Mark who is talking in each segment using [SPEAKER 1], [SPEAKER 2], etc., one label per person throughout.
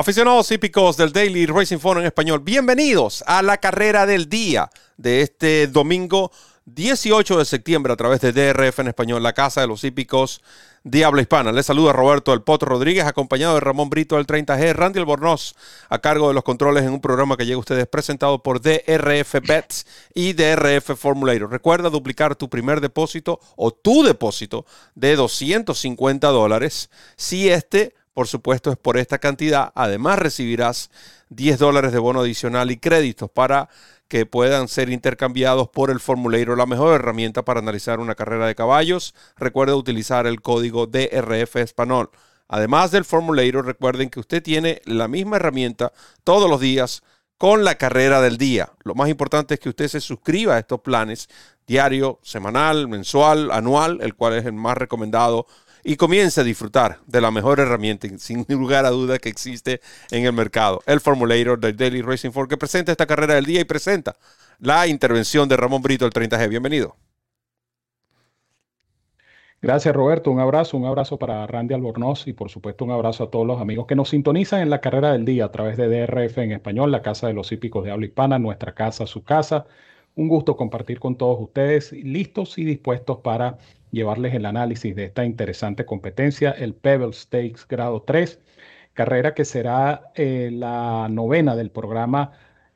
[SPEAKER 1] Aficionados hípicos del Daily Racing Phone en español, bienvenidos a la carrera del día de este domingo 18 de septiembre a través de DRF en español, la casa de los hípicos de habla hispana. Les saluda Roberto El Potro Rodríguez, acompañado de Ramón Brito del 30G, Randy Albornoz, a cargo de los controles en un programa que llega a ustedes presentado por DRF Bets y DRF Formulator. Recuerda duplicar tu primer depósito o tu depósito de 250 dólares si este por supuesto, es por esta cantidad. Además, recibirás 10 dólares de bono adicional y créditos para que puedan ser intercambiados por el formulario, la mejor herramienta para analizar una carrera de caballos. Recuerde utilizar el código DRF Español. Además del formulario, recuerden que usted tiene la misma herramienta todos los días con la carrera del día. Lo más importante es que usted se suscriba a estos planes diario, semanal, mensual, anual, el cual es el más recomendado y comience a disfrutar de la mejor herramienta, sin lugar a duda, que existe en el mercado, el Formulator del Daily Racing Form, que presenta esta carrera del día y presenta la intervención de Ramón Brito, el 30G. Bienvenido.
[SPEAKER 2] Gracias Roberto, un abrazo, un abrazo para Randy Albornoz y por supuesto un abrazo a todos los amigos que nos sintonizan en la carrera del día a través de DRF en español, la casa de los hípicos de habla hispana, nuestra casa, su casa. Un gusto compartir con todos ustedes, listos y dispuestos para llevarles el análisis de esta interesante competencia, el Pebble Stakes grado 3, carrera que será eh, la novena del programa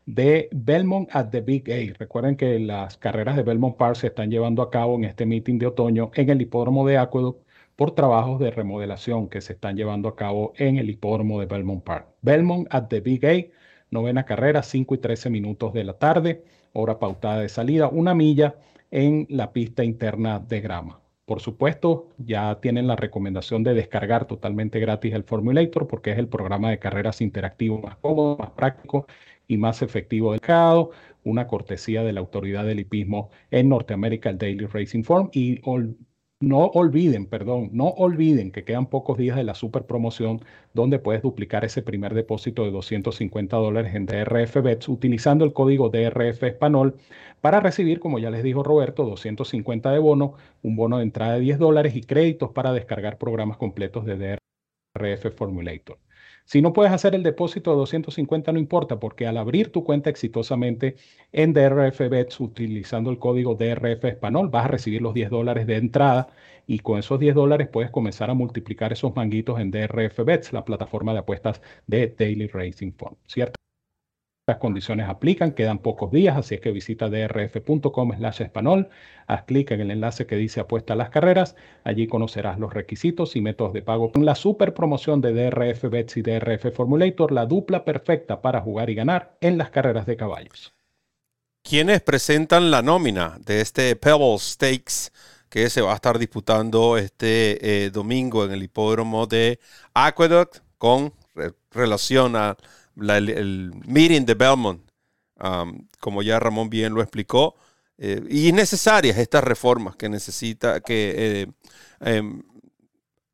[SPEAKER 2] de Belmont at the Big A. Recuerden que las carreras de Belmont Park se están llevando a cabo en este meeting de otoño en el hipódromo de Aqueduct por trabajos de remodelación que se están llevando a cabo en el hipódromo de Belmont Park. Belmont at the Big A, novena carrera, 5 y 13 minutos de la tarde, hora pautada de salida, una milla en la pista interna de grama. Por supuesto, ya tienen la recomendación de descargar totalmente gratis el Formulator porque es el programa de carreras interactivo más cómodo, más práctico y más efectivo del mercado, una cortesía de la autoridad del hipismo en Norteamérica, el Daily Racing Form. Y no olviden, perdón, no olviden que quedan pocos días de la super promoción donde puedes duplicar ese primer depósito de 250 dólares en DRF Bets utilizando el código DRF Español para recibir, como ya les dijo Roberto, 250 de bono, un bono de entrada de 10 dólares y créditos para descargar programas completos de DRF Formulator. Si no puedes hacer el depósito de 250, no importa, porque al abrir tu cuenta exitosamente en DRF Bets utilizando el código DRF Español, vas a recibir los 10 dólares de entrada y con esos 10 dólares puedes comenzar a multiplicar esos manguitos en DRF Bets, la plataforma de apuestas de Daily Racing Fund, ¿cierto? Las condiciones aplican, quedan pocos días, así es que visita drf.com slash español, haz clic en el enlace que dice apuesta a las carreras, allí conocerás los requisitos y métodos de pago. Con la super promoción de DRF Bets y DRF Formulator, la dupla perfecta para jugar y ganar en las carreras de caballos.
[SPEAKER 1] ¿Quiénes presentan la nómina de este Pebble Stakes que se va a estar disputando este eh, domingo en el hipódromo de Aqueduct con relación a el, meeting de Belmont, um, como ya Ramón bien lo explicó, eh, y necesarias estas reformas que necesita, que eh, em,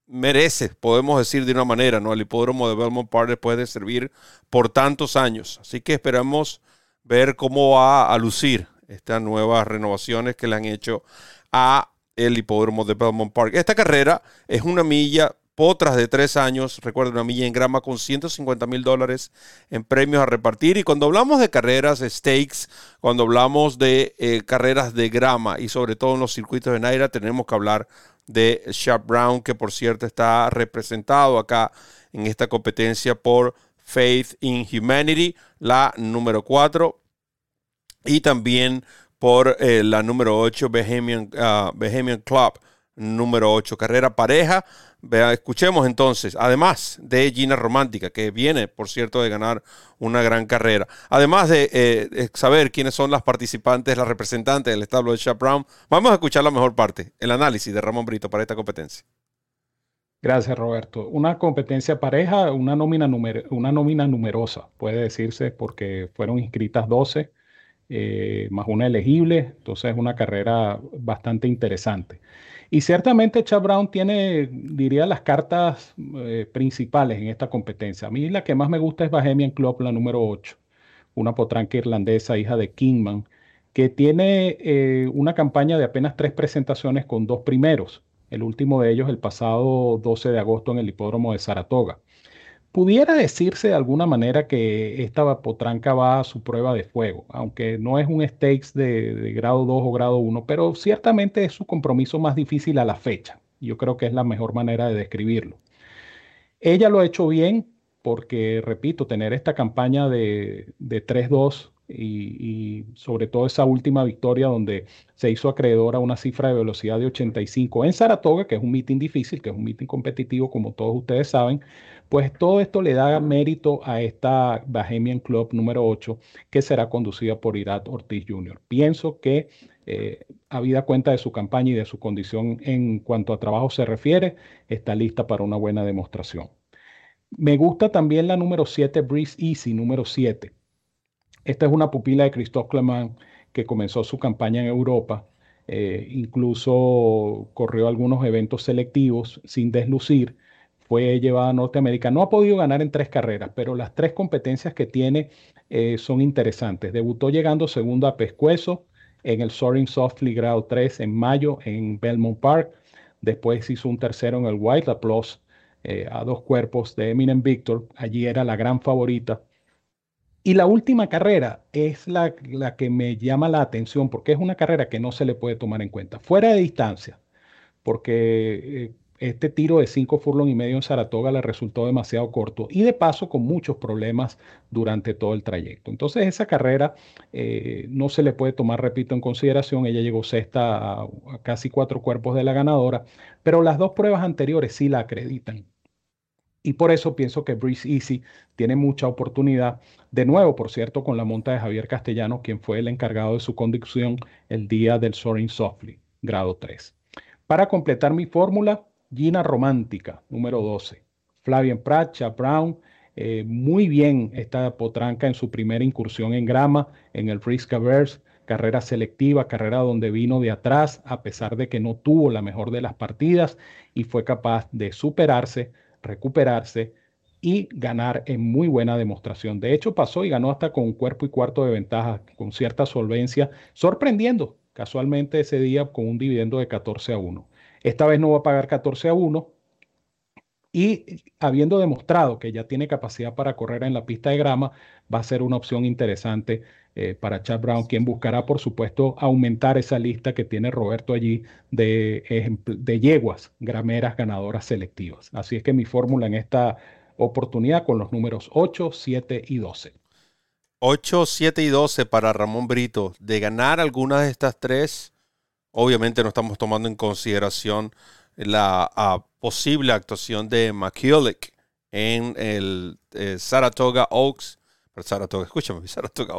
[SPEAKER 1] merece, podemos decir de una manera, ¿no? El hipódromo de Belmont Park puede servir por tantos años. Así que esperamos ver cómo va a lucir estas nuevas renovaciones que le han hecho a el hipódromo de Belmont Park. Esta carrera es una milla otras de tres años, recuerden, una milla en grama con 150 mil dólares en premios a repartir. Y cuando hablamos de carreras, stakes, cuando hablamos de eh, carreras de grama y sobre todo en los circuitos de Naira, tenemos que hablar de Sharp Brown, que por cierto está representado acá en esta competencia por Faith in Humanity, la número 4, y también por eh, la número 8, Bohemian, uh, Club, número 8, carrera pareja Vea, escuchemos entonces, además de Gina Romántica, que viene, por cierto, de ganar una gran carrera. Además de eh, saber quiénes son las participantes, las representantes del establo de Shap Brown, vamos a escuchar la mejor parte, el análisis de Ramón Brito para esta competencia.
[SPEAKER 2] Gracias, Roberto. Una competencia pareja, una nómina, una nómina numerosa, puede decirse, porque fueron inscritas 12, eh, más una elegible, entonces es una carrera bastante interesante. Y ciertamente Chad Brown tiene, diría, las cartas eh, principales en esta competencia. A mí la que más me gusta es Bahamian Club, la número 8, una potranca irlandesa, hija de Kingman, que tiene eh, una campaña de apenas tres presentaciones con dos primeros. El último de ellos el pasado 12 de agosto en el hipódromo de Saratoga. Pudiera decirse de alguna manera que esta potranca va a su prueba de fuego, aunque no es un stakes de, grado 2 o grado 1, pero ciertamente es su compromiso más difícil a la fecha. Yo creo que es la mejor manera de describirlo. Ella lo ha hecho bien porque, repito, tener esta campaña de, de 3-2 y, sobre todo esa última victoria donde se hizo acreedor a una cifra de velocidad de 85 en Saratoga, que es un meeting difícil, que es un meeting competitivo, como todos ustedes saben, pues todo esto le da mérito a esta Bahamian Club número 8, que será conducida por Irat Ortiz Jr. Pienso que, eh, habida cuenta de su campaña y de su condición en cuanto a trabajo se refiere, está lista para una buena demostración. Me gusta también la número 7, Breeze Easy, número 7. Esta es una pupila de Christophe Clement que comenzó su campaña en Europa. Eh, incluso corrió algunos eventos selectivos sin deslucir. Fue llevada a Norteamérica. No ha podido ganar en tres carreras, pero las tres competencias que tiene eh, son interesantes. Debutó llegando segundo a Pescuezo en el Soaring Softly Grado 3 en mayo en Belmont Park. Después hizo un tercero en el White Applause eh, a dos cuerpos de Eminem Victor. Allí era la gran favorita y la última carrera es la, que me llama la atención porque es una carrera que no se le puede tomar en cuenta. Fuera de distancia, porque eh, este tiro de 5 furlong y medio en Saratoga le resultó demasiado corto y de paso con muchos problemas durante todo el trayecto. Entonces esa carrera eh, no se le puede tomar, repito, en consideración. Ella llegó sexta a casi cuatro cuerpos de la ganadora, pero las dos pruebas anteriores sí la acreditan. Y por eso pienso que Breeze Easy tiene mucha oportunidad. De nuevo, por cierto, con la monta de Javier Castellano, quien fue el encargado de su conducción el día del Soaring Softly, grado 3. Para completar mi fórmula, Gina Romántica, número 12. Flavian Pratt, Chap Brown, eh, muy bien esta potranca en su primera incursión en grama, en el Friskaverse, carrera selectiva, carrera donde vino de atrás, a pesar de que no tuvo la mejor de las partidas y fue capaz de superarse recuperarse y ganar en muy buena demostración. De hecho, pasó y ganó hasta con un cuerpo y cuarto de ventaja, con cierta solvencia, sorprendiendo casualmente ese día con un dividendo de 14 a 1. Esta vez no va a pagar 14 a 1 y habiendo demostrado que ya tiene capacidad para correr en la pista de grama, va a ser una opción interesante eh, para Chad Brown, quien buscará, por supuesto, aumentar esa lista que tiene Roberto allí de, de yeguas grameras ganadoras selectivas. Así es que mi fórmula en esta oportunidad con los números 8, 7 y 12.
[SPEAKER 1] 8, 7 y 12 para Ramón Brito. De ganar alguna de estas tres, obviamente no estamos tomando en consideración la ah, posible actuación de McCulloch en el eh, Saratoga Oaks Saratoga, escúchame, Saratoga.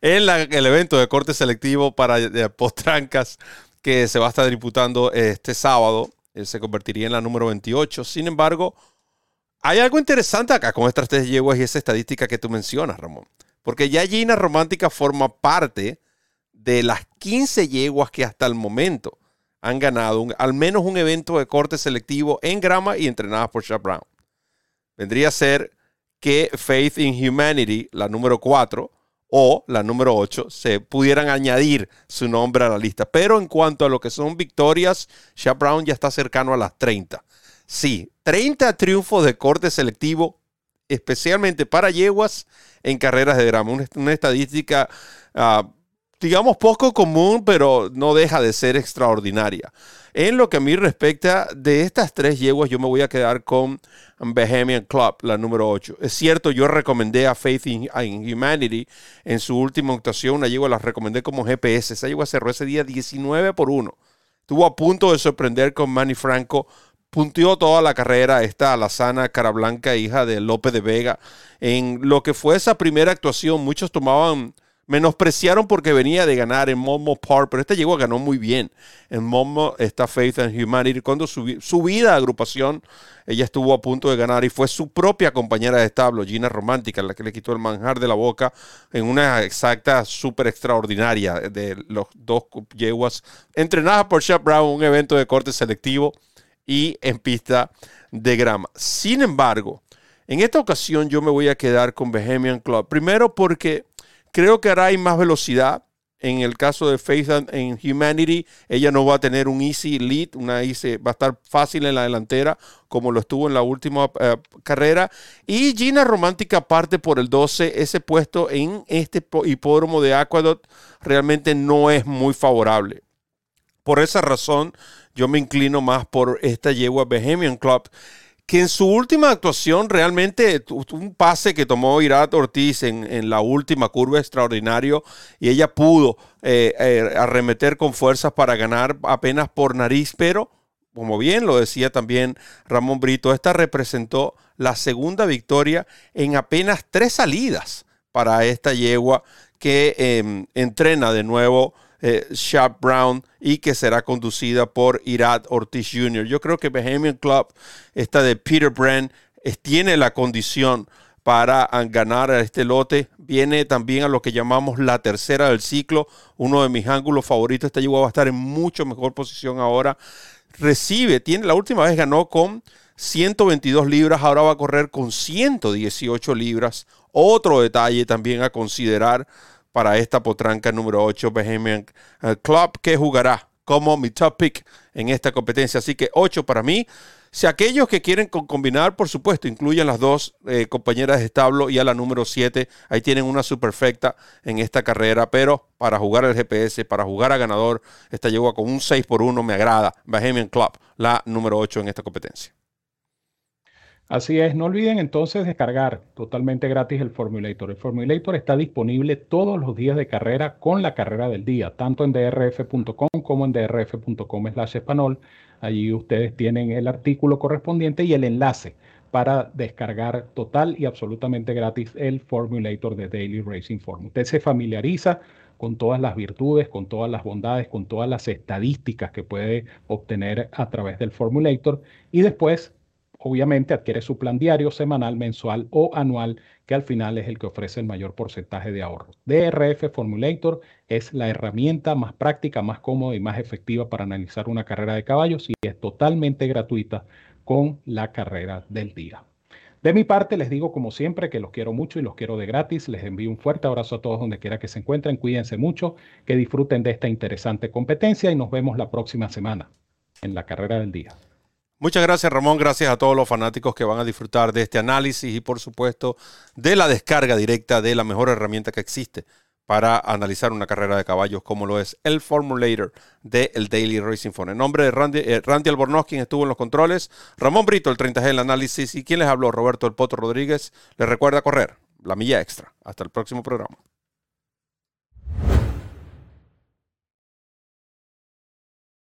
[SPEAKER 1] En el evento de corte selectivo para postrancas que se va a estar disputando este sábado. Él se convertiría en la número 28. Sin embargo, hay algo interesante acá con estas tres yeguas y esa estadística que tú mencionas, Ramón. Porque ya Gina Romántica forma parte de las 15 yeguas que hasta el momento han ganado al menos un evento de corte selectivo en grama y entrenadas por Chad Brown. Vendría a ser que Faith in Humanity, la número 4, o la número 8, se pudieran añadir su nombre a la lista. Pero en cuanto a lo que son victorias, Shaq Brown ya está cercano a las 30. Sí, 30 triunfos de corte selectivo, especialmente para yeguas en carreras de grama. Una, estadística, ah, digamos, poco común, pero no deja de ser extraordinaria. En lo que a mí respecta, de estas tres yeguas, yo me voy a quedar con Bohemian Club, la número 8. Es cierto, yo recomendé a Faith in, Humanity en su última actuación, una yegua la recomendé como GPS. Esa yegua cerró ese día 19 por 1. Estuvo a punto de sorprender con Manny Franco. Punteó toda la carrera esta Alazana Carablanca, hija de López de Vega. En lo que fue esa primera actuación, muchos tomaban menospreciaron porque venía de ganar en Momo Park, pero esta llegó ganó muy bien. En Momo está Faith and Humanity. Cuando su, vida agrupación, ella estuvo a punto de ganar y fue su propia compañera de establo, Gina Romántica, la que le quitó el manjar de la boca en una exacta súper extraordinaria de los dos yeguas, entrenada por Chef Brown, un evento de corte selectivo y en pista de grama. Sin embargo, en esta ocasión yo me voy a quedar con Bohemian Club. Primero porque Creo que ahora hay más velocidad en el caso de Faith and Humanity, ella no va a tener un easy lead, una easy, va a estar fácil en la delantera, como lo estuvo en la última eh, carrera. Y Gina Romántica parte por el 12. Ese puesto en este hipódromo de Aqueduct realmente no es muy favorable. Por esa razón, yo me inclino más por esta yegua Bohemian Club que en su última actuación realmente un pase que tomó Irat Ortiz en, la última curva extraordinario y ella pudo eh, eh, arremeter con fuerzas para ganar apenas por nariz, pero como bien lo decía también Ramón Brito, esta representó la segunda victoria en apenas tres salidas para esta yegua que em, entrena de nuevo eh, Sharp Brown y que será conducida por Irad Ortiz Jr. Yo creo que Bohemian Club, esta de Peter Brand, tiene la condición para ganar a este lote. Viene también a lo que llamamos la tercera del ciclo, uno de mis ángulos favoritos. Esta yegua va a estar en mucho mejor posición ahora. Recibe, tiene, la última vez ganó con 122 libras, ahora va a correr con 118 libras. Otro detalle también a considerar para esta potranca número 8 Bohemian eh, Club que jugará como mi top pick en esta competencia. Así que 8 para mí. Si aquellos que quieren combinar, por supuesto, incluyen las dos eh, compañeras de establo y a la número 7, ahí tienen una superfecta en esta carrera, pero para jugar el GPS, para jugar a ganador, esta llegó con un 6 por 1, me agrada. Bohemian Club, la número 8 en esta competencia.
[SPEAKER 2] Así es, no olviden entonces descargar totalmente gratis el Formulator. El Formulator está disponible todos los días de carrera con la carrera del día, tanto en drf.com como en drf.com slash español. Allí ustedes tienen el artículo correspondiente y el enlace para descargar total y absolutamente gratis el Formulator de Daily Racing Form. Usted se familiariza con todas las virtudes, con todas las bondades, con todas las estadísticas que puede obtener a través del Formulator y después obviamente adquiere su plan diario, semanal, mensual o anual, que al final es el que ofrece el mayor porcentaje de ahorro. DRF Formulator es la herramienta más práctica, más cómoda y más efectiva para analizar una carrera de caballos y es totalmente gratuita con la carrera del día. De mi parte, les digo como siempre que los quiero mucho y los quiero de gratis. Les envío un fuerte abrazo a todos donde quiera que se encuentren. Cuídense mucho, que disfruten de esta interesante competencia y nos vemos la próxima semana en la carrera del día.
[SPEAKER 1] Muchas gracias Ramón, gracias a todos los fanáticos que van a disfrutar de este análisis y por supuesto de la descarga directa de la mejor herramienta que existe para analizar una carrera de caballos como lo es el Formulator de el Daily Racing Phone. En nombre de Randy, eh, Randy Albornoz, quien estuvo en los controles, Ramón Brito, el 30G el análisis y quien les habló, Roberto El Poto Rodríguez, les recuerda correr la milla extra. Hasta el próximo programa.